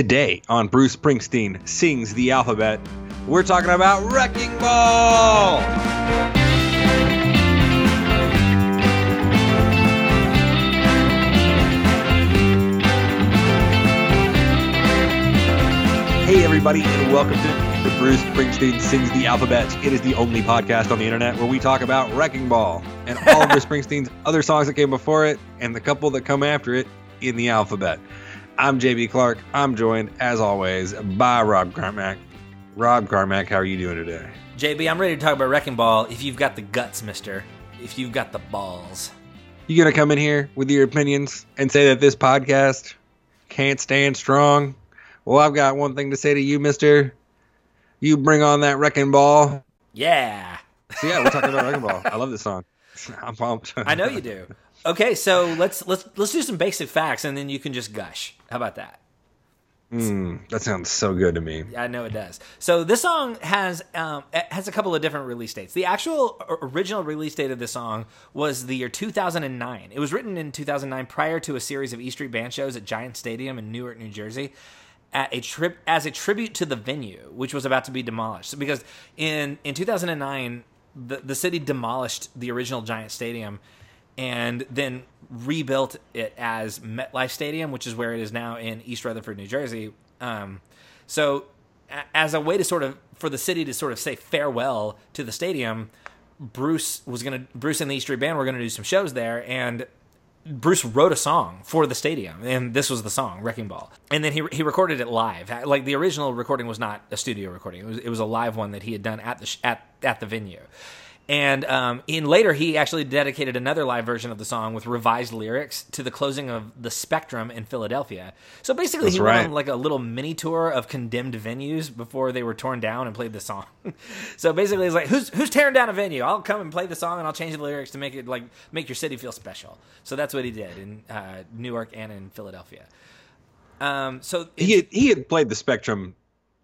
Today on Bruce Springsteen Sings the Alphabet, we're talking about Wrecking Ball! Hey, everybody, and welcome to the Bruce Springsteen Sings the Alphabet. It is the only podcast on the internet where we talk about Wrecking Ball and all of Bruce Springsteen's other songs that came before it and the couple that come after it in the alphabet. I'm JB Clark. I'm joined, as always, by Rob Carmack. Rob Carmack, how are you doing today? JB, I'm ready to talk about Wrecking Ball if you've got the guts, mister. If you've got the balls. You gonna come in here with your opinions and say that this podcast can't stand strong? Well, I've got one thing to say to you, mister. You bring on that Wrecking Ball. Yeah. So, yeah, we're talking about Wrecking Ball. I love this song. I'm pumped. I know you do. Okay, so let's let's let's do some basic facts and then you can just gush. How about that? Mm, that sounds so good to me. I know it does. So this song has um, has a couple of different release dates. The actual original release date of this song was the year 2009. It was written in 2009 prior to a series of E Street Band shows at Giant Stadium in Newark, New Jersey. At a trip as a tribute to the venue, which was about to be demolished, because in in 2009 the the city demolished the original Giant Stadium, and then rebuilt it as MetLife Stadium, which is where it is now in East Rutherford, New Jersey. Um, so, a- as a way to sort of for the city to sort of say farewell to the stadium, Bruce was gonna Bruce and the East Street Band were gonna do some shows there, and Bruce wrote a song for the stadium, and this was the song "Wrecking Ball." And then he he recorded it live. Like the original recording was not a studio recording; it was it was a live one that he had done at the at at the venue. And um, in later, he actually dedicated another live version of the song with revised lyrics to the closing of the Spectrum in Philadelphia. So basically, That's he right. went on like a little mini tour of condemned venues before they were torn down and played the song. so basically, it's like, who's who's tearing down a venue? I'll come and play the song, and I'll change the lyrics to make it like make your city feel special. So that's what he did in uh, Newark and in Philadelphia. Um, so He had, he had played the Spectrum.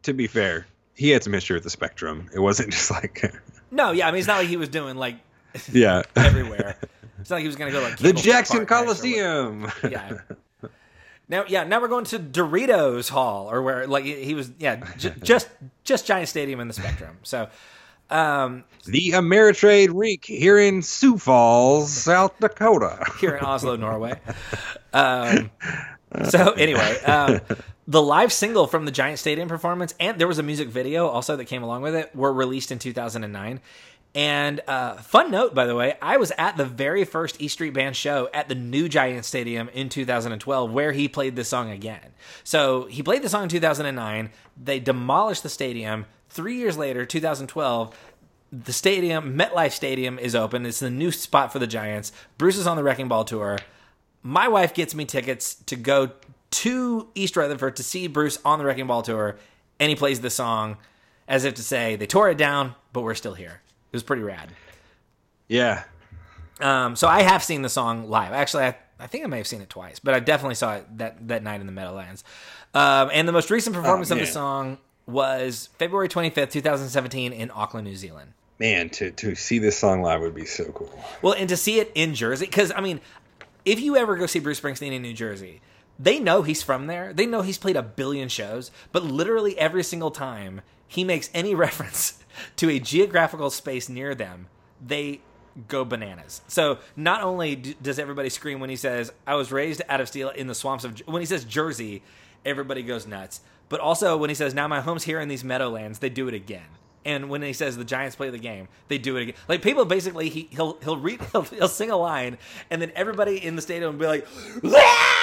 To be fair, he had some history with the Spectrum. It wasn't just like, no, yeah, I mean, it's not like he was doing like yeah, everywhere. It's not like he was going to go like the Jackson Park next or Coliseum. yeah. Now, yeah, now we're going to Doritos Hall, or where like he was, yeah, j- just just Giant Stadium in the Spectrum. So, um, the Ameritrade Rink here in Sioux Falls, South Dakota. here in Oslo, Norway. Um, so anyway, um, the live single from the Giant Stadium performance, and there was a music video also that came along with it, were released in 2009. And uh, fun note, by the way, I was at the very first E Street Band show at the new Giant Stadium in 2012, where he played this song again. So he played the song in 2009. They demolished the stadium. Three years later, 2012, the stadium, MetLife Stadium, is open. It's the new spot for the Giants. Bruce is on the Wrecking Ball tour. My wife gets me tickets to go to East Rutherford to see Bruce on the Wrecking Ball tour, and he plays the song as if to say they tore it down, but we're still here. It was pretty rad. Yeah, Um, so I have seen the song live. Actually, I, I think I may have seen it twice, but I definitely saw it that, that night in the Meadowlands. Um, and the most recent performance of the song was February 25th, 2017, in Auckland, New Zealand. man, to to see this song live would be so cool. Well, and to see it in Jersey, because I mean, if you ever go see Bruce Springsteen in New Jersey, they know he's from there. They know he's played a billion shows, but literally every single time he makes any reference to a geographical space near them, they go bananas. So not only does everybody scream when he says, "I was raised out of steel in the swamps of," Jer-" when he says Jersey, everybody goes nuts. But also when he says, "Now my home's here in these meadowlands," they do it again. And when he says the Giants play the game, they do it again. Like people basically, he, he'll he'll read he'll, he'll sing a line, and then everybody in the stadium will be like!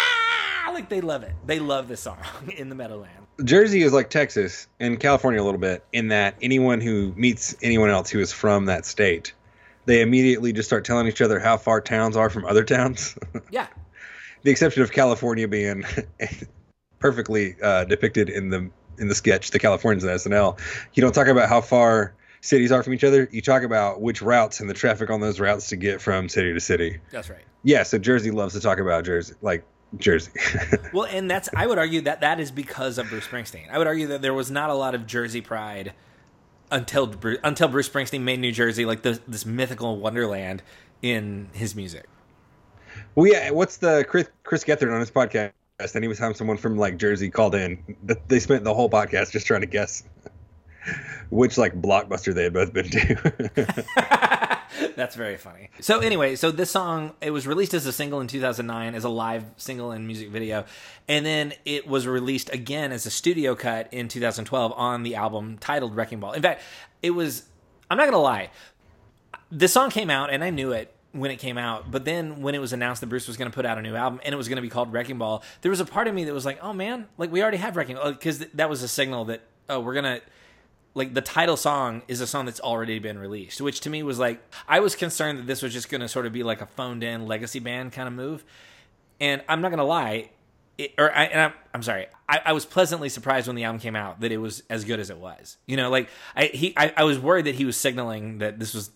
like they love it. They love this song in the Meadowland. Jersey is like Texas and California a little bit in that anyone who meets anyone else who is from that state, they immediately just start telling each other how far towns are from other towns. Yeah, the exception of California being perfectly uh, depicted in the in the sketch, the Californians in SNL. You don't talk about how far cities are from each other. You talk about which routes and the traffic on those routes to get from city to city. that's right. Yeah, so Jersey loves to talk about Jersey, like Jersey. Well, and that's I would argue that that is because of Bruce Springsteen. I would argue that there was not a lot of Jersey pride until Bru- until Bruce Springsteen made New Jersey like this, this mythical wonderland in his music. well, yeah. What's the Chris, Chris Gethard on his podcast anytime someone from like Jersey called in, th- they spent the whole podcast just trying to guess which like blockbuster they had both been to. That's very funny. So anyway, so this song it was released as a single in 2009 as a live single and music video, and then it was released again as a studio cut in 2012 on the album titled Wrecking Ball. In fact, it was I'm not gonna lie, this song came out and I knew it when it came out, but then when it was announced that Bruce was going to put out a new album and it was going to be called Wrecking Ball, there was a part of me that was like, "Oh man, like we already have Wrecking Ball," because that was a signal that oh we're gonna like the title song is a song that's already been released, which to me was like I was concerned that this was just going to sort of be like a phoned in legacy band kind of move. And I'm not going to lie, it, or I, and I'm, I'm sorry, I, I, was pleasantly surprised when the album came out that it was as good as it was. You know, like I he I, I was worried that he was signaling that this was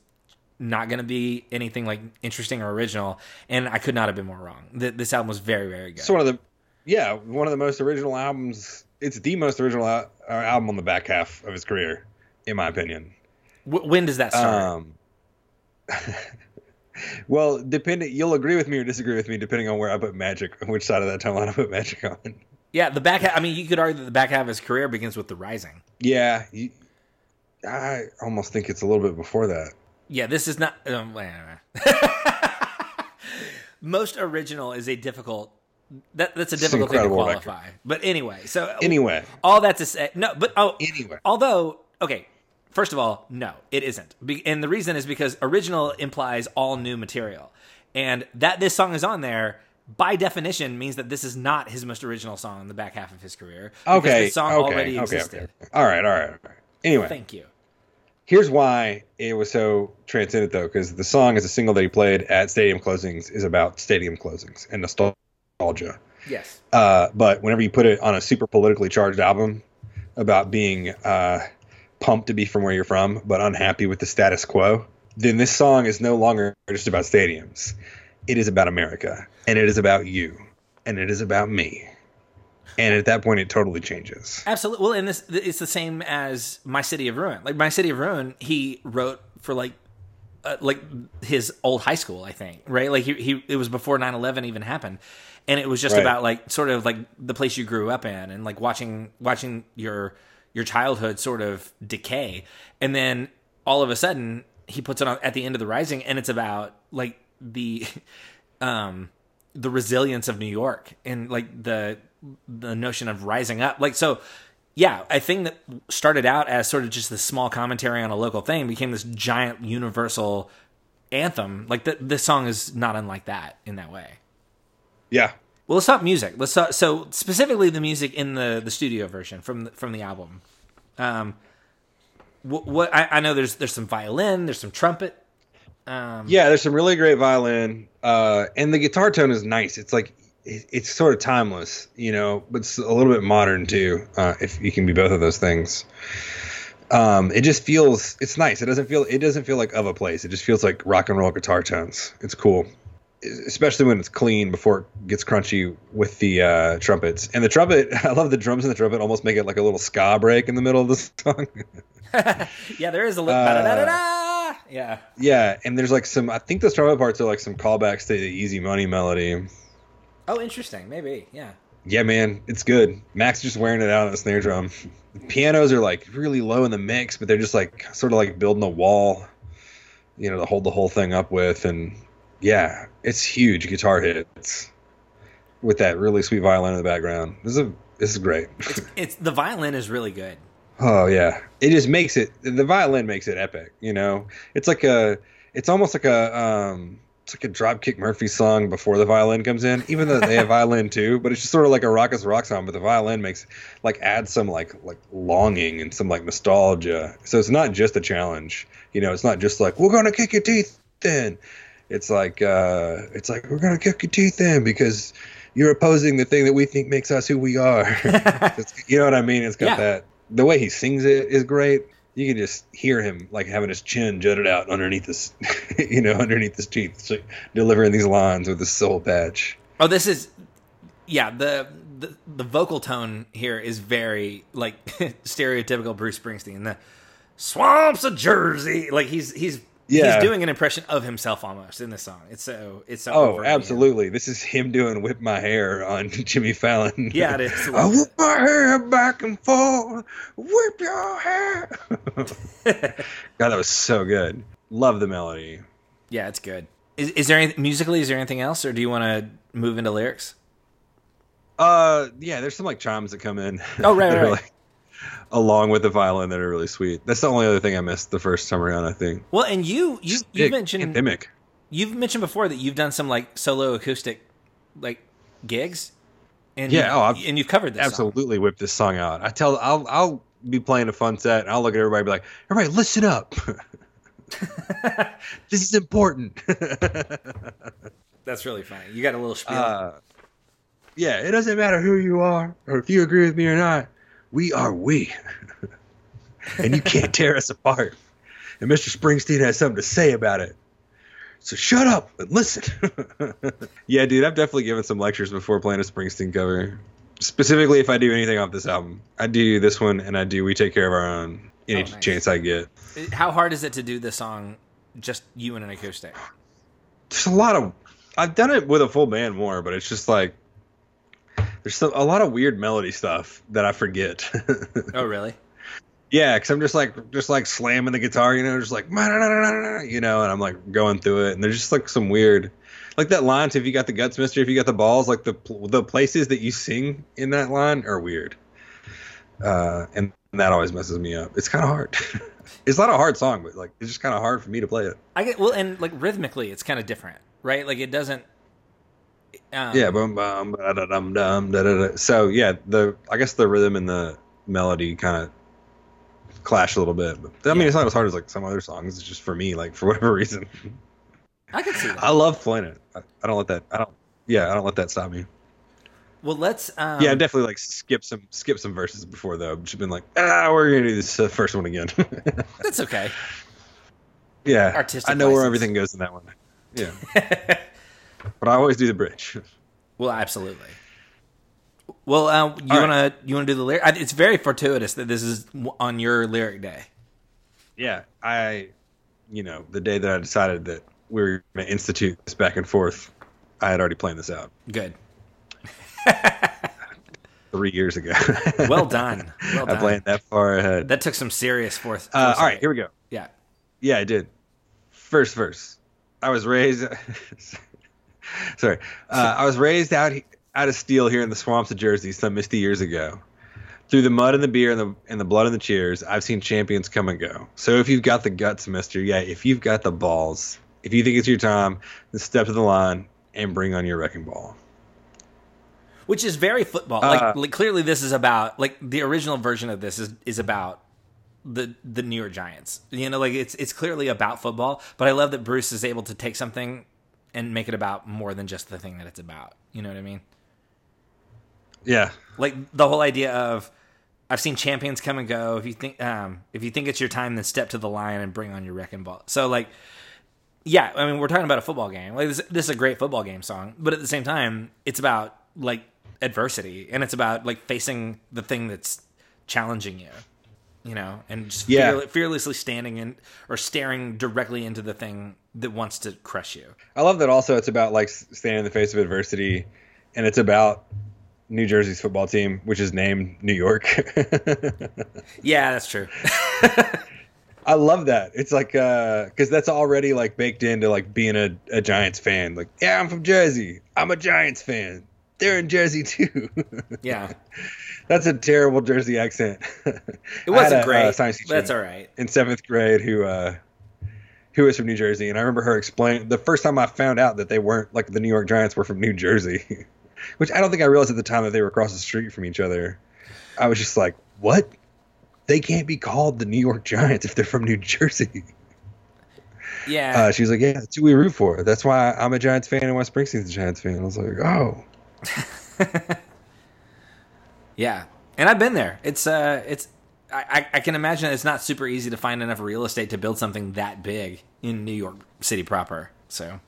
not going to be anything like interesting or original, and I could not have been more wrong. That This album was very very good. It's one of the yeah one of the most original albums. It's the most original al- uh, album on the back half of his career, in my opinion. W- when does that start? Um, well, depending, you'll agree with me or disagree with me depending on where I put Magic, which side of that timeline I put Magic on. Yeah, the back. half. I mean, you could argue that the back half of his career begins with the Rising. Yeah, you, I almost think it's a little bit before that. Yeah, this is not. Um, most original is a difficult. That, that's a difficult thing to qualify. Record. But anyway, so anyway, all that to say, no. But oh, anyway, although okay, first of all, no, it isn't, and the reason is because original implies all new material, and that this song is on there by definition means that this is not his most original song in the back half of his career. Okay, the song okay, already okay, existed. Okay. All right, all right, all right. Anyway, thank you here's why it was so transcendent though because the song is a single that he played at stadium closings is about stadium closings and nostalgia yes. Uh, but whenever you put it on a super politically charged album about being uh, pumped to be from where you're from but unhappy with the status quo then this song is no longer just about stadiums. It is about america and it is about you and it is about me. And at that point it totally changes. Absolutely well and this it's the same as my city of ruin. Like my city of ruin he wrote for like uh, like his old high school i think right? Like he, he it was before 9-11 even happened and it was just right. about like sort of like the place you grew up in and like watching watching your your childhood sort of decay and then all of a sudden he puts it on at the end of the rising and it's about like the um the resilience of new york and like the the notion of rising up. Like so, yeah, a thing that started out as sort of just this small commentary on a local thing became this giant universal anthem. Like the, this song is not unlike that in that way. Yeah. Well, let's talk music. Let's talk, so specifically the music in the the studio version from the, from the album. Um, what, what I, I know there's there's some violin, there's some trumpet. Um, yeah, there's some really great violin, uh, and the guitar tone is nice. It's like it's sort of timeless, you know, but it's a little bit modern too. Uh, if you can be both of those things, um, it just feels it's nice. It doesn't feel it doesn't feel like of a place. It just feels like rock and roll guitar tones. It's cool, especially when it's clean before it gets crunchy with the uh, trumpets. And the trumpet, I love the drums and the trumpet almost make it like a little ska break in the middle of the song. yeah, there is a little. Uh, yeah. Yeah, and there's like some. I think those trumpet parts are like some callbacks to the Easy Money melody. Oh, interesting. Maybe. Yeah. Yeah, man, it's good. Max just wearing it out on the snare drum. The pianos are like really low in the mix, but they're just like sort of like building a wall, you know, to hold the whole thing up with. And yeah, it's huge guitar hits with that really sweet violin in the background. This is a, this is great. It's, it's the violin is really good. Oh yeah, it just makes it. The violin makes it epic. You know, it's like a. It's almost like a. um it's like a Dropkick Murphy song before the violin comes in, even though they have violin too. But it's just sort of like a raucous rock song, but the violin makes like adds some like like longing and some like nostalgia. So it's not just a challenge, you know. It's not just like we're gonna kick your teeth in. It's like uh, it's like we're gonna kick your teeth in because you're opposing the thing that we think makes us who we are. you know what I mean? It's got yeah. that. The way he sings it is great you can just hear him like having his chin jutted out underneath his, you know, underneath his teeth, so delivering these lines with his soul patch. Oh, this is, yeah. The the, the vocal tone here is very like stereotypical Bruce Springsteen. The swamps of Jersey, like he's he's Yeah. he's doing an impression of himself almost in this song. It's so it's so. Oh, overtly him. absolutely. This is him doing "Whip My Hair" on Jimmy Fallon. Yeah, it is. I whip my hair back and forth. Whip your hair. God, that was so good. Love the melody. Yeah, it's good. Is, is there any, musically? Is there anything else, or do you want to move into lyrics? Uh, yeah, there's some like chimes that come in. Oh, right, right. like, along with the violin that are really sweet. That's the only other thing I missed the first time around. I think. Well, and you you you mentioned anthemic. you've mentioned before that you've done some like solo acoustic like gigs, and Yeah, you, oh, I've and you've covered this. song. Absolutely whip this song out. I tell I'll I'll be playing a fun set and I'll look at everybody and be like, everybody listen up. this is important. That's really funny. You got a little spiel. uh, yeah, it doesn't matter who you are or if you agree with me or not. We are we. and you can't tear us apart. And Mr. Springsteen has something to say about it. So shut up and listen. yeah, dude, I've definitely given some lectures before playing a Springsteen cover. Specifically, if I do anything off this album, I do this one and I do We Take Care of Our Own any Oh, nice. chance I get. How hard is it to do this song just you and an acoustic? There's a lot of. I've done it with a full band more, but it's just like. There's a lot of weird melody stuff that I forget. Oh, really? Yeah, because I'm just like just like slamming the guitar, you know, just like you know, and I'm like going through it, and there's just like some weird, like that line. So if you got the guts, Mister, if you got the balls, like the the places that you sing in that line are weird, uh, and that always messes me up. It's kind of hard. it's not a hard song, but like it's just kind of hard for me to play it. I get well, and like rhythmically, it's kind of different, right? Like it doesn't. Um, Yeah, boom, bum, da da dum dum, da da da. So yeah, the I guess the rhythm and the melody kind of clash a little bit. But I mean, Yeah. it's not as hard as like some other songs. It's just for me, like for whatever reason. I can see that. I love playing it. I, I don't let that. I don't. Yeah, I don't let that stop me. well, let's. Um, yeah, I definitely like skip some skip some verses before though. Just been like, ah, we're gonna do this uh, first one again. that's okay. yeah, Artistic I know where everything goes in that one. Yeah, but I always do the bridge. Well, absolutely. Well, uh, you right. wanna you wanna do the lyric? It's very fortuitous that this is on your lyric day. yeah, I, you know, the day that I decided that we were going to institute this back and forth, I had already planned this out Good. three years ago. Well done. Well I done. planned that far ahead. That took some serious forth. Uh, all right, here we go. Yeah. Yeah, I did. First verse. I was raised. Sorry, uh, I was raised out out of steel here in the swamps of Jersey some misty years ago. Through the mud and the beer and the and the blood and the cheers, I've seen champions come and go. So if you've got the guts, Mister, yeah, if you've got the balls, if you think it's your time, then step to the line and bring on your wrecking ball. Which is very football. Uh, like, like clearly, this is about like the original version of this is is about the the New York Giants. You know, like it's it's clearly about football. But I love that Bruce is able to take something and make it about more than just the thing that it's about. You know what I mean? Yeah, like the whole idea of I've seen champions come and go. If you think um, if you think it's your time, then step to the line and bring on your wrecking ball. So like, yeah, I mean we're talking about a football game. Like this, this is a great football game song, but at the same time, it's about like adversity and it's about like facing the thing that's challenging you. You know, and just Yeah. fearle- fearlessly standing in or staring directly into the thing that wants to crush you. I love that. Also, it's about like standing in the face of adversity, and it's about New Jersey's football team, which is named New York. Yeah, that's true. I love that. It's like uh, because that's already like baked into like being a, a Giants fan. Like, yeah, I'm from Jersey. I'm a Giants fan. They're in Jersey too. Yeah, that's a terrible Jersey accent. it wasn't great. uh, science teacher that's all right. in seventh grade who uh, who was from New Jersey, and I remember her explain the first time I found out that they weren't like the New York Giants were from New Jersey, which I don't think I realized at the time that they were across the street from each other. I was just like, what? They can't be called the New York Giants if they're from New Jersey. Yeah, Uh, she was like, yeah, that's who we root for. That's why I'm a Giants fan and why Springsteen's a Giants fan. I was like, oh, Yeah, and I've been there. It's uh, it's I, I- can imagine it's not super easy to find enough real estate to build something that big in New York City proper. So,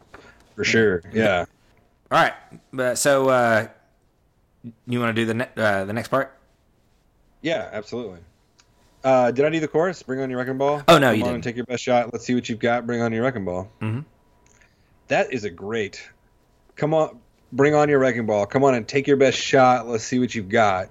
for sure. Yeah. all right, but so uh, you want to do the ne- uh, the next part? Yeah, absolutely. Uh, did I do the chorus? Bring on your wrecking ball. Oh, no, Come you didn't. take your best shot. Let's see what you've got. Bring on your wrecking ball. Mm-hmm. That is a great. Come on, bring on your wrecking ball. Come on and take your best shot. Let's see what you've got.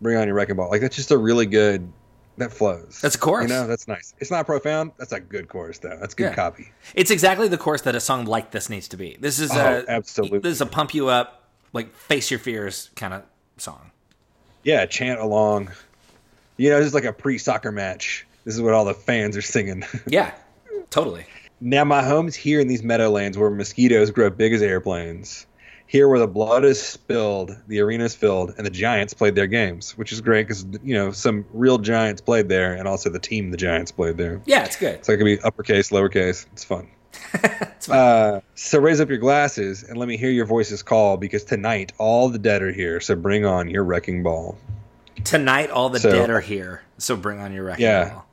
Bring on your wrecking ball. Like that's just a really good. That flows. That's a chorus. You know, that's nice. It's not profound. That's a good chorus though. That's good Yeah. copy. It's exactly the course that a song like this needs to be. This is Oh, a absolutely. This is a pump you up, like face your fears kind of song. Yeah, chant along. You know, this is like a pre-soccer match. This is what all the fans are singing. Yeah, totally. Now my home's here in these meadowlands where mosquitoes grow big as airplanes. Here where the blood is spilled, the arena's filled, and the Giants played their games, which is great because you know some real Giants played there, and also the team the Giants played there. Yeah, it's good. So it could be uppercase, lowercase. It's fun. It's fine. Uh, so raise up your glasses and let me hear your voices call because tonight all the dead are here. So bring on your wrecking ball. Tonight, all the so- dead are here, so bring on your wrecking Yeah. ball.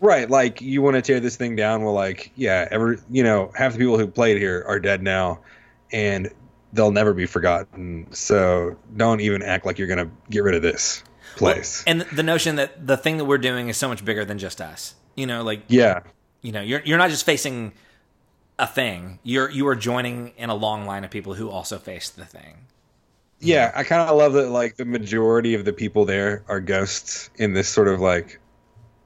Right, like you want to tear this thing down. Well, like yeah, every you know half the people who played here are dead now, and they'll never be forgotten. So don't even act like you're gonna get rid of this place. And the notion that the thing that we're doing is so much bigger than just us. You know, like yeah, you know, you're you're not just facing a thing. You're you are joining in a long line of people who also face the thing. yeah. I kind of love that. Like the majority of the people there are ghosts in this sort of like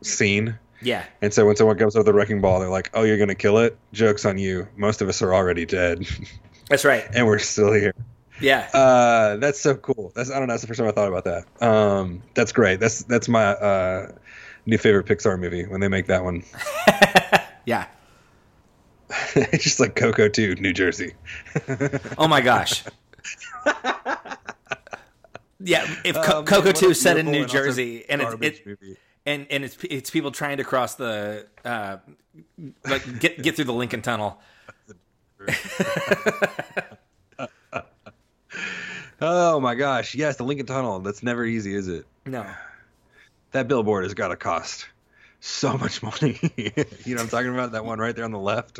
scene. Yeah. And so when someone comes up with a wrecking ball, they're like, "Oh, you're gonna kill it? Jokes on you. Most of us are already dead, That's right. and we're still here." Yeah. Uh, that's so cool. That's I don't know. That's the first time I thought about that. Um, that's great. That's that's my uh, new favorite Pixar movie when they make that one. yeah. it's just like Coco 2, New Jersey. Oh my gosh. Yeah, if Co- man, Coco what a Two set in New and Jersey, and it's garbage it, and and it's it's people trying to cross the uh, like get get through the Lincoln Tunnel. Oh my gosh, yes, the Lincoln Tunnel. That's never easy, is it? No, That billboard has got to cost so much money. you know what I'm talking about? That one right there on the left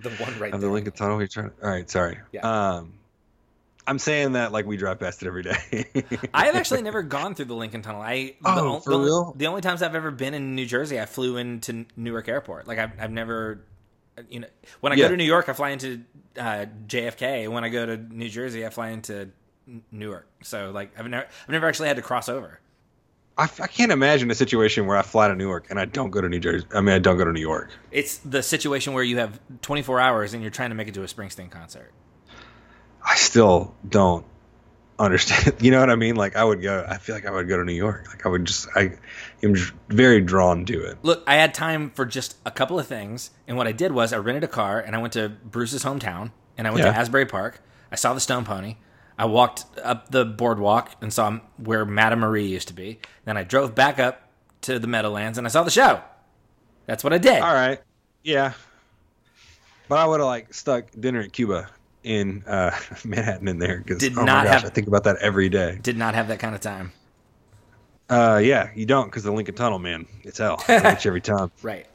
the one right the there. The Lincoln Tunnel. You're trying. All right, sorry. Yeah. Um, I'm saying that like we drive past it every day. I have actually never gone through the Lincoln Tunnel. I the, Oh, on- for the only- real? the only times I've ever been in New Jersey, I flew into Newark Airport. Like I've I've never, you know, when I Yeah. go to New York, I fly into uh, JFK. When I go to New Jersey, I fly into Newark. So like I've never I've never actually had to cross over. I, I can't imagine a situation where I fly to Newark and I don't go to New Jersey. I mean, I don't go to New York. It's the situation where you have 24 hours and you're trying to make it to a Springsteen concert. I still don't understand. You know what I mean? Like I would go. I feel like I would go to New York. Like I would just. I am very drawn to it. Look, I had time for just a couple of things, and what I did was I rented a car and I went to Bruce's hometown and I went Yeah. to Asbury Park. I saw the Stone Pony. I walked up the boardwalk and saw where Madame Marie used to be. Then I drove back up to the Meadowlands and I saw the show. That's what I did. All right. Yeah. But I would have like stuck dinner at Cuba in uh, Manhattan in there because Did oh not my gosh, have- I think about that every day. Did not have that kind of time. Uh, yeah, you don't because the Lincoln Tunnel, man, it's hell. It every time, Right.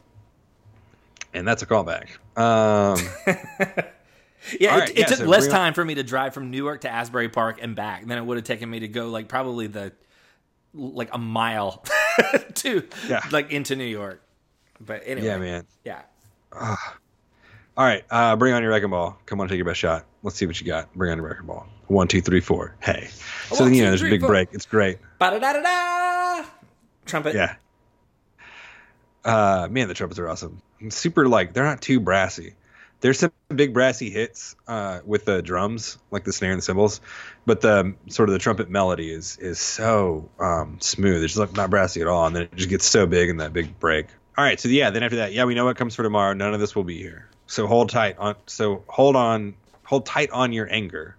and that's a callback. Um, Yeah, it, right, it yeah, took so less time for me to drive from Newark to Asbury Park and back than it would have taken me to go like probably the like a mile to Yeah. like into New York. But anyway, yeah, man. yeah. All right, uh, bring on your wrecking ball. Come on, take your best shot. Let's see what you got. Bring on your wrecking ball. One, two, three, four. Hey. So One, then, you know, there's a big four. break. It's great. Ba-da-da-da-da! Trumpet. Yeah. Uh, man, the trumpets are awesome. Super like they're not too brassy. There's some big brassy hits uh, with the drums, like the snare and the cymbals, but the sort of the trumpet melody is is so um, smooth. It's like not brassy at all, and then it just gets so big in that big break. All right, so yeah, then after that, yeah, we know what comes for tomorrow. None of this will be here. So hold tight on. So hold on. Hold tight on your anger.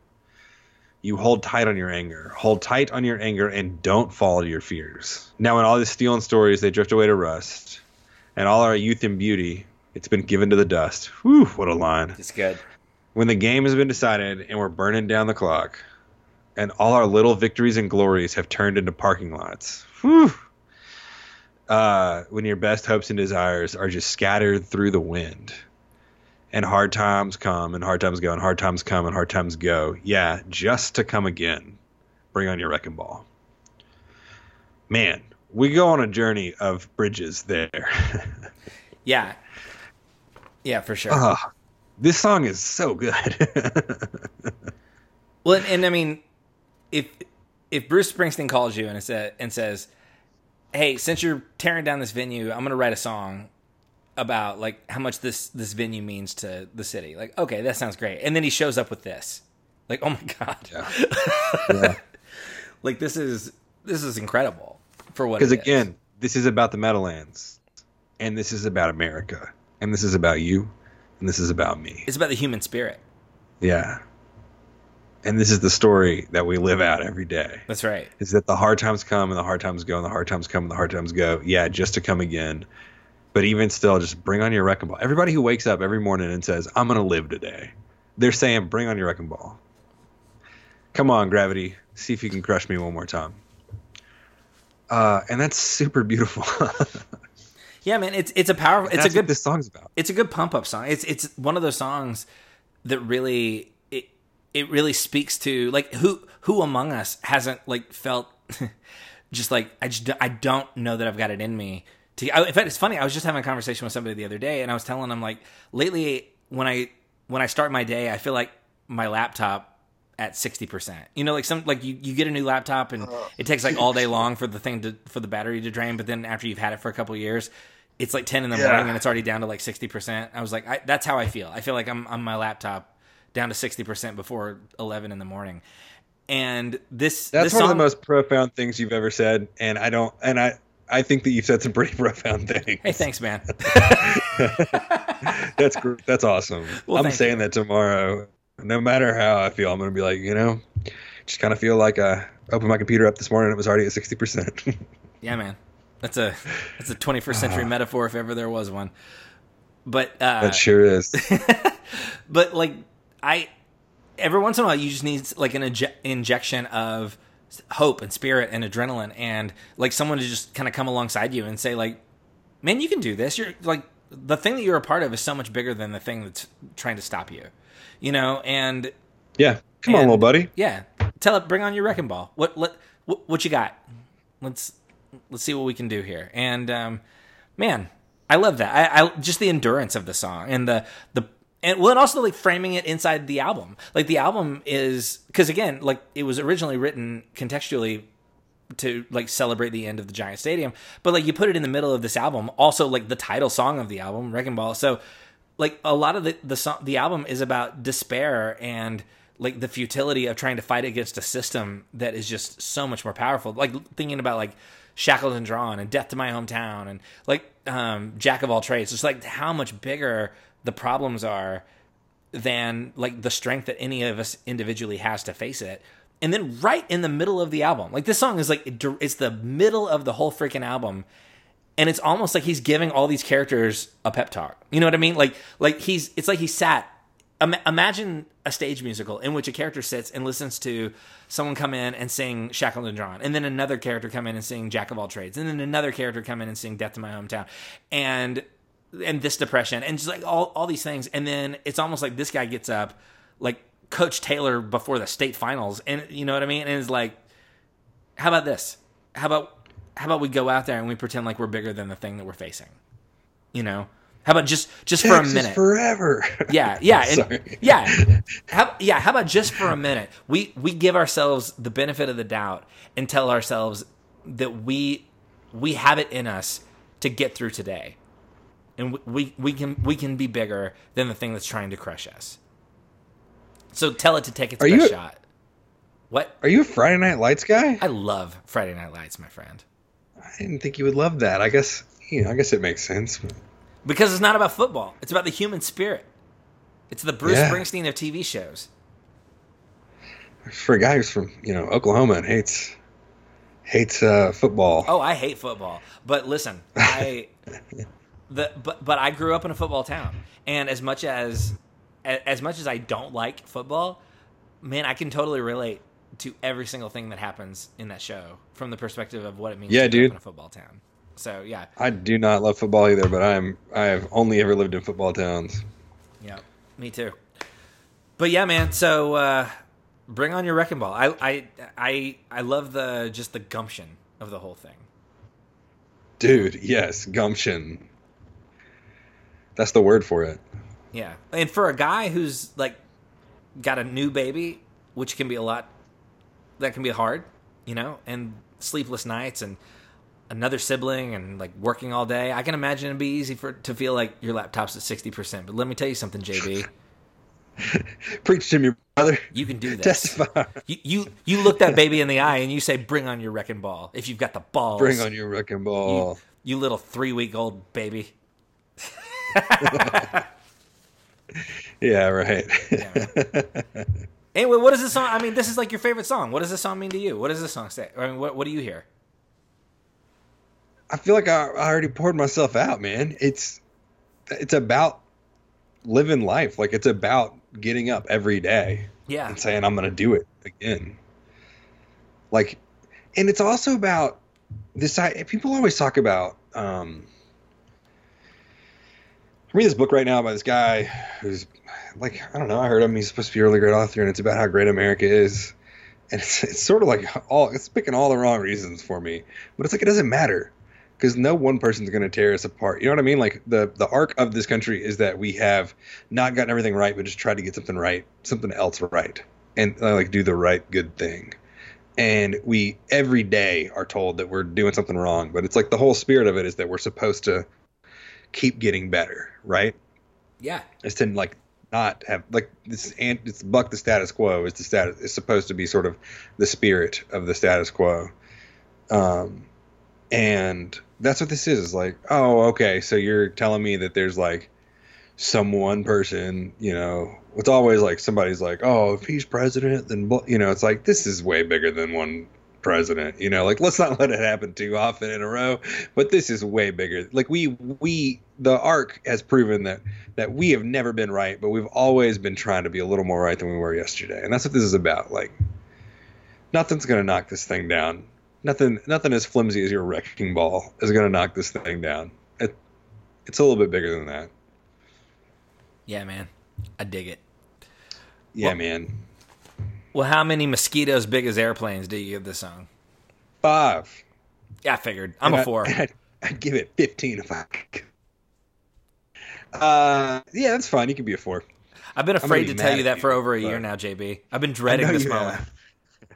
You hold tight on your anger. Hold tight on your anger and don't fall to your fears. Now, in all these stealing stories, they drift away to rust, and all our youth and beauty, it's been given to the dust. Whew, what a line. It's good. When the game has been decided and we're burning down the clock, and all our little victories and glories have turned into parking lots. Whew. Uh, when your best hopes and desires are just scattered through the wind and hard times come and hard times go and hard times come and hard times go. Yeah, just to come again. Bring on your wrecking ball. Man, we go on a journey of bridges there. Yeah. Yeah, for sure. Ah, this song is so good. Well, and, and I mean, if if Bruce Springsteen calls you and sa- and says, "Hey, since you're tearing down this venue, I'm going to write a song about like how much this this venue means to the city." Like, okay, that sounds great. And then he shows up with this. Like, oh my god. yeah. yeah. Like this is this is incredible for what Because it is. again, this is about the Meadowlands, and this is about America, and this is about you, and this is about me. it's about the human spirit. Yeah. And this is the story that we live out every day. That's right. Is that the hard times come and the hard times go and the hard times come and the hard times go. Yeah, just to come again. But even still, just bring on your wrecking ball. Everybody who wakes up every morning and says, I'm going to live today, they're saying, bring on your wrecking ball. Come on, gravity. See if you can crush me one more time. Uh, and that's super beautiful. Yeah, man, it's it's a powerful. It's a good this song's about. it's a good pump up song. It's it's one of those songs that really it it really speaks to like who who among us hasn't like felt just like I just I don't know that I've got it in me to. I, in fact, it's funny. I was just having a conversation with somebody the other day, and I was telling them like lately when I when I start my day, I feel like my laptop at 60%. You know, like some like you, you get a new laptop and it takes like all day long for the thing to for the battery to drain, but then after you've had it for a couple of years, it's like 10 in the Yeah. morning and it's already down to like 60%. I was like I, that's how I feel. I feel like I'm on my laptop down to 60% before 11 in the morning. And this That's this one of the most profound things you've ever said, and I don't, and I, I think that you've said some pretty profound things. Hey, thanks, man. that's gr- that's awesome. Well, I'm saying that tomorrow. No matter how I feel, I'm gonna be like, you know, just kind of feel like I opened my computer up this morning. and It was already at sixty percent. Yeah, man. That's a that's a 21st century metaphor if ever there was one. But uh That sure is. but like I every once in a while you just need like an inje- injection of hope and spirit and adrenaline and like someone to just kind of come alongside you and say like man you can do this. You're like the thing that you're a part of is so much bigger than the thing that's trying to stop you. You know and Yeah, come on, little buddy. yeah. Tell it bring on your wrecking ball. What what what, what you got? Let's let's see what we can do here. And um man i love that. I, I just the endurance of the song and the the and well and also like framing it inside the album. Like the album is because again like it was originally written contextually to like celebrate the end of the giant stadium but like you put it in the middle of this album also like the title song of the album wrecking ball. So like a lot of the the song the album is about despair and like the futility of trying to fight against a system that is just so much more powerful. Like thinking about like shackled and drawn and death to my hometown and like um jack of all trades. Just like how much bigger the problems are than like the strength that any of us individually has to face it. And then right in the middle of the album, like this song is like it's the middle of the whole freaking album, and it's almost like he's giving all these characters a pep talk. You know what I mean? Like like he's it's like he sat. Ima- Imagine a stage musical in which a character sits and listens to someone come in and sing "Shackled and Drawn," and then another character come in and sing "Jack of All Trades," and then another character come in and sing "Death to My Hometown," and and this depression and just like all, all these things. And then it's almost like this guy gets up like coach taylor before the state finals. And you know what i mean? And is like how about this? How about how about we go out there and we pretend like we're bigger than the thing that we're facing? You know? How about just just for a minute? forever. yeah, yeah, and, yeah. How, yeah, how about just for a minute? We we give ourselves the benefit of the doubt and tell ourselves that we we have it in us to get through today, and we we, we can we can be bigger than the thing that's trying to crush us. So tell it to take its Are best you- shot. What? Are you a Friday Night Lights guy? I love Friday Night Lights, my friend, I didn't think you would love that. I guess you know. I guess it makes sense. because it's not about football. It's about the human spirit. It's the Bruce Yeah. Springsteen of TV shows. For a guy who's from you know Oklahoma and hates hates uh, football. Oh, I hate football. But listen, I the but but I grew up in a football town, and as much as as much as I don't like football, man, I can totally relate to every single thing that happens in that show from the perspective of what it means Yeah, to dude. in a football town. So yeah, I do not love football either, but I'm I have only ever lived in football towns. yeah, me too. But yeah, man. So uh, bring on your wrecking ball. I I I I love the just the gumption of the whole thing. Dude, yes, gumption. That's the word for it. Yeah, and for a guy who's like got a new baby, which can be a lot, that can be hard, you know, and sleepless nights and another sibling and like working all day. I can imagine it'd be easy for to feel like your laptop's at sixty percent. But let me tell you something, JB. Preach to me, brother. You can do this. Testify. You, you you look that baby in the eye and you say, "Bring on your wrecking ball." If you've got the balls, Bring on your wrecking ball. you, you little three week old baby. yeah, right. Anyway, what is this song? I mean, this is like your favorite song. What does this song mean to you? What does this song say? I mean, what what do you hear? I feel like I, I already poured myself out, man. It's it's about living life. Like it's about getting up every day Yeah, and saying I'm going to do it again. Like, and it's also about this. I people always talk about. um Read this book right now by this guy who's like I don't know. I heard him. He's supposed to be a really great author, and it's about how great America is. And it's, it's sort of like all it's picking all the wrong reasons for me, but it's like it doesn't matter because no one person's going to tear us apart. You know what I mean? Like the the arc of this country is that we have not gotten everything right, but just tried to get something right, something else right, and uh, like do the right good thing. And we every day are told that we're doing something wrong, but it's like the whole spirit of it is that we're supposed to keep getting better, right? yeah, Is to like not have like this and it's buck the status quo is the status is supposed to be sort of the spirit of the status quo. Um and that's what this is. Is like, oh, okay, so you're telling me that there's like some one person, you know, it's always like somebody's like, oh, if he's president, then you know, it's like this is way bigger than one president. You know, like let's not let it happen too often in a row. But this is way bigger. Like we we the arc has proven that that we have never been right, but we've always been trying to be a little more right than we were yesterday, and that's what this is about. Like nothing's gonna knock this thing down. Nothing nothing as flimsy as your wrecking ball is gonna knock this thing down. It, it's a little bit bigger than that. yeah, man, I dig it. Yeah, Well- man. Well, how many mosquitoes big as airplanes do you give this song? Five. Yeah, I figured. I'm a And I- four. I'd, I'd give it 15 if I could. Uh, yeah, that's fine. You can be a four. I've been afraid be to tell you that you, for over a year now, JB. I've been dreading this moment.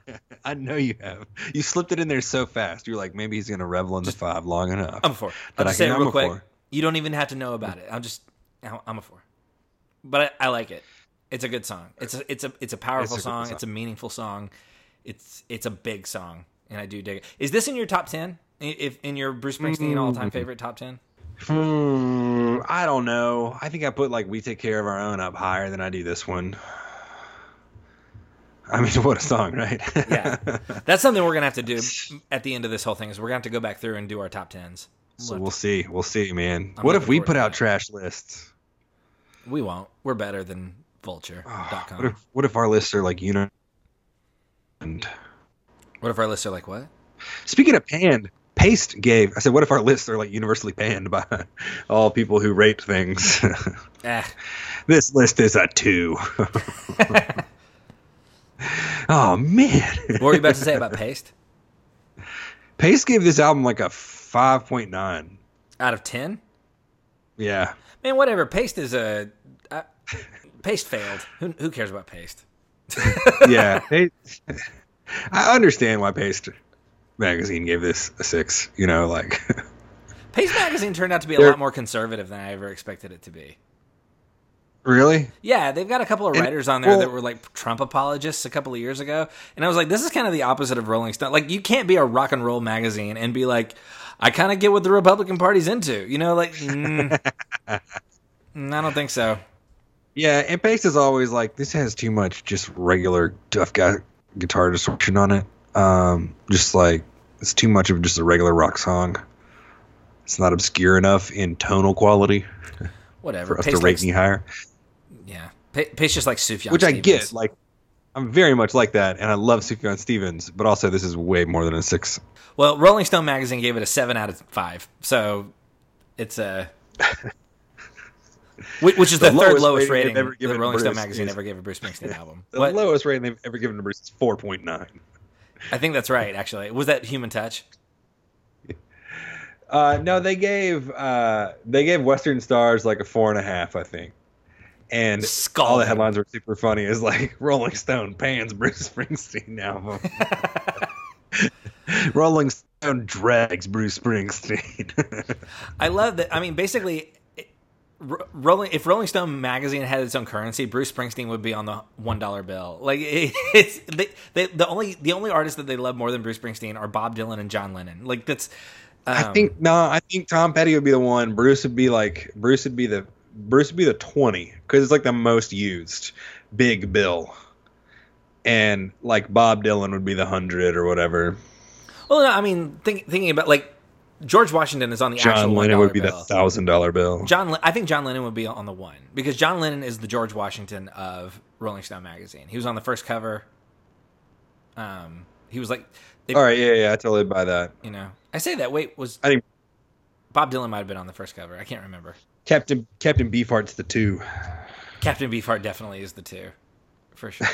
have. I know you have. You slipped it in there so fast. You're like, maybe he's gonna revel in the five long enough. I'm a four. But I'll I just say can- it I'm real a quick. four. You don't even have to know about it. I'm just, I'm a four. But I, I like it. It's a good song. It's a, it's a, it's a powerful It's a song. song. It's a meaningful song. It's, it's a big song, and I do dig it. Is this in your top ten? If in your Bruce Springsteen all time favorite top ten? Hmm, I don't know. I think I put like "We Take Care of Our Own" up higher than I do this one. I mean, what a song, right? Yeah, that's something we're gonna have to do at the end of this whole thing. Is we're gonna have to go back through and do our top tens. so we'll see. We'll see, man. I'm what if we put out trash lists? We won't. We're better than Vulture.com. What if what if our lists are like you know? And What if our lists are like what? speaking of panned, Paste gave. I said, what if our lists are like universally panned by all people who rate things? Eh. this list is a two. oh man, What were you about to say about Paste? Paste gave this album like a five point nine. Out of ten? Yeah, Man, whatever. Paste is a uh, Paste failed. Who, who cares about Paste? yeah. They- I understand why Paste magazine gave this a six. You know, like Paste magazine turned out to be a lot more conservative than I ever expected it to be. really. Yeah, they've got a couple of And- writers on there well- that were like Trump apologists a couple of years ago, and I was like, this is kind of the opposite of Rolling Stone. Like, you can't be a rock and roll magazine and be like, I kind of get what the Republican Party's into. You know, like, mm, I don't think so. Yeah, and Paste is always like this has too much just regular tough guy guitar distortion on it. Um, just like it's too much of just a regular rock song. It's not obscure enough in tonal quality Whatever. for us Paste to rate likes- me higher. yeah, Pa- Paste just like Sufjan. Which I Stevens. get. Like, I'm very much like that, and I love Sufjan Stevens, but also this is way more than a six. Well, Rolling Stone magazine gave it a seven out of five, so it's a which which is the, The third lowest lowest rating rating, ever the given Rolling Stone magazine is- ever gave a Bruce Springsteen album. The What? lowest rating they've ever given to Bruce is 4.9. I think that's right. Actually, was that Human Touch? Uh, no, they gave uh, they gave Western Stars like a four and a half, I think. And all the headlines were super funny. Is like Rolling Stone pans Bruce Springsteen album. Rolling Stone drags Bruce Springsteen. I love that. I mean, basically, Rolling if Rolling Stone magazine had its own currency, Bruce Springsteen would be on the one dollar bill. Like it, it's they, they, the only the only artists that they love more than Bruce Springsteen are Bob Dylan and John Lennon. Like that's. Um, I think no, I think Tom Petty would be the one. Bruce would be like Bruce would be the Bruce would be the twenty because it's like the most used big bill, and like Bob Dylan would be the hundred or whatever. Well, no, I mean, think, thinking about like George Washington is on the actual John one Lennon dollar would be bill. the thousand dollar bill. John, Le- I think John Lennon would be on the one because John Lennon is the George Washington of Rolling Stone magazine. He was on the first cover. Um, he was like, it- All right, yeah, yeah, I totally buy that. you know, I say that. Wait, was I think Bob Dylan might have been on the first cover? I can't remember. Captain Captain Beefheart's the two. Captain Beefheart definitely is the two, for sure.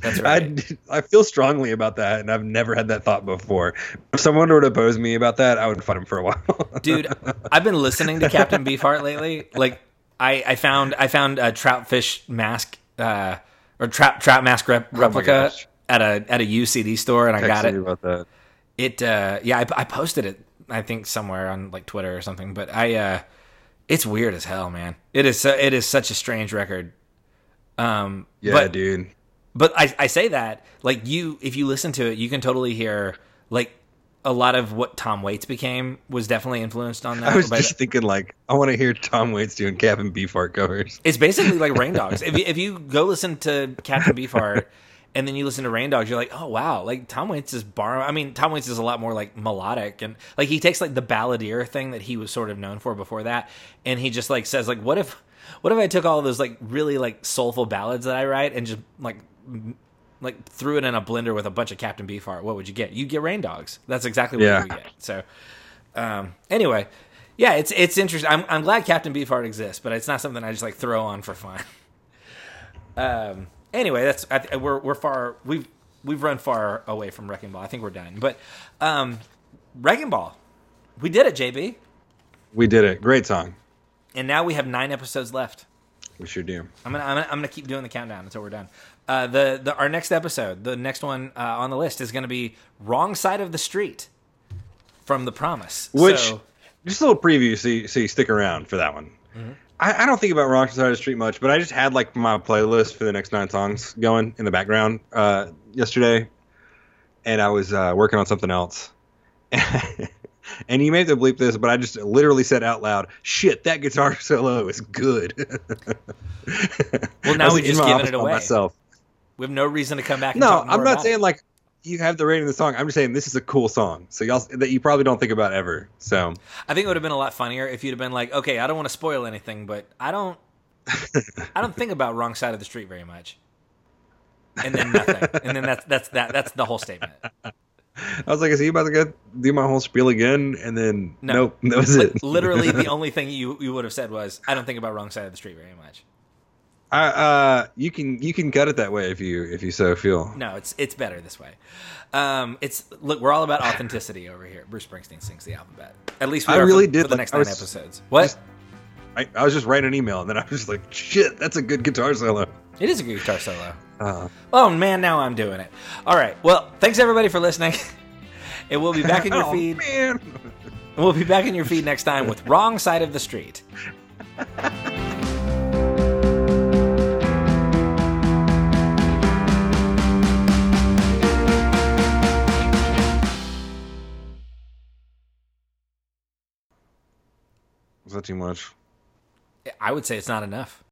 That's right. I, I feel strongly about that, and I've never had that thought before. If someone were to oppose me about that, I would fight him for a while. Dude, I've been listening to Captain Beefheart lately. Like, I, I found I found a troutfish mask uh, or trout trout mask rep- replica Oh at a at a UCD store, and I got it. about that. it uh yeah I, I posted it i think somewhere on like twitter or something but i uh it's weird as hell man it is it is such a strange record um Yeah, but dude. but I, I say that like you if you listen to it you can totally hear like a lot of what tom waits became was definitely influenced on that I was just thinking, like, I want to hear Tom Waits doing Captain Beefheart covers. It's basically like Rain Dogs. If you, if you go listen to Captain Beefheart and then you listen to Rain Dogs, you're like, oh wow, like Tom Waits is borrowing. I mean, Tom Waits is a lot more like melodic and like he takes like the balladeer thing that he was sort of known for before that, and he just like says like, what if, what if I took all those like really like soulful ballads that I write and just like. m- Like threw it in a blender with a bunch of Captain Beefheart. What would you get? You get Rain Dogs. That's exactly what Yeah. you get. So, um, anyway, yeah, it's it's interesting. I'm I'm glad Captain Beefheart exists, but it's not something I just like throw on for fun. Um. Anyway, that's I, we're we're far we've we've run far away from Wrecking Ball. I think we're done. But um, Wrecking Ball, we did it, JB, We did it. Great song. And now we have nine episodes left. We sure do. I'm gonna, I'm gonna I'm gonna keep doing the countdown until we're done. Uh, the the our next episode, the next one uh, on the list is gonna be Wrong Side of the Street from The Promise. Which, So- just a little preview, so you, so you stick around for that one. Mm-hmm. I, I don't think about Wrong Side of the Street much, but I just had like my playlist for the next nine songs going in the background uh, yesterday, and I was uh, working on something else. and you may have to bleep this, but I just literally said out loud, "Shit, that guitar solo is good." Well, now we've just given it away. Myself. we have no reason to come back. And No, I'm not saying it. like you have the rating of the song. I'm just saying this is a cool song. So y'all that you probably don't think about ever. So I think it would have been a lot funnier if you'd have been like, okay, I don't want to spoil anything, but I don't, I don't think about wrong side of the street very much. And then nothing, and then that's that's that that's the whole statement. I was like, is he about to go do my whole spiel again? And then No. nope, that was it. Literally, the only thing you you would have said was, I don't think about wrong side of the street very much. I, uh, you can you can cut it that way if you if you so feel. No, it's it's better this way. Um, it's look, we're all about authenticity over here. Bruce Springsteen sings the alphabet. At least we I really for, did for the like- next nine was episodes. What? just- I, I was just writing an email and then I was just like, shit, that's a good guitar solo. it is a good guitar solo. Uh, Oh man, now I'm doing it. All right. Well, thanks everybody for listening. And we'll be back in your oh, feed. man. We'll be back in your feed next time with Wrong Side of the Street. Was that too much? I would say it's not enough.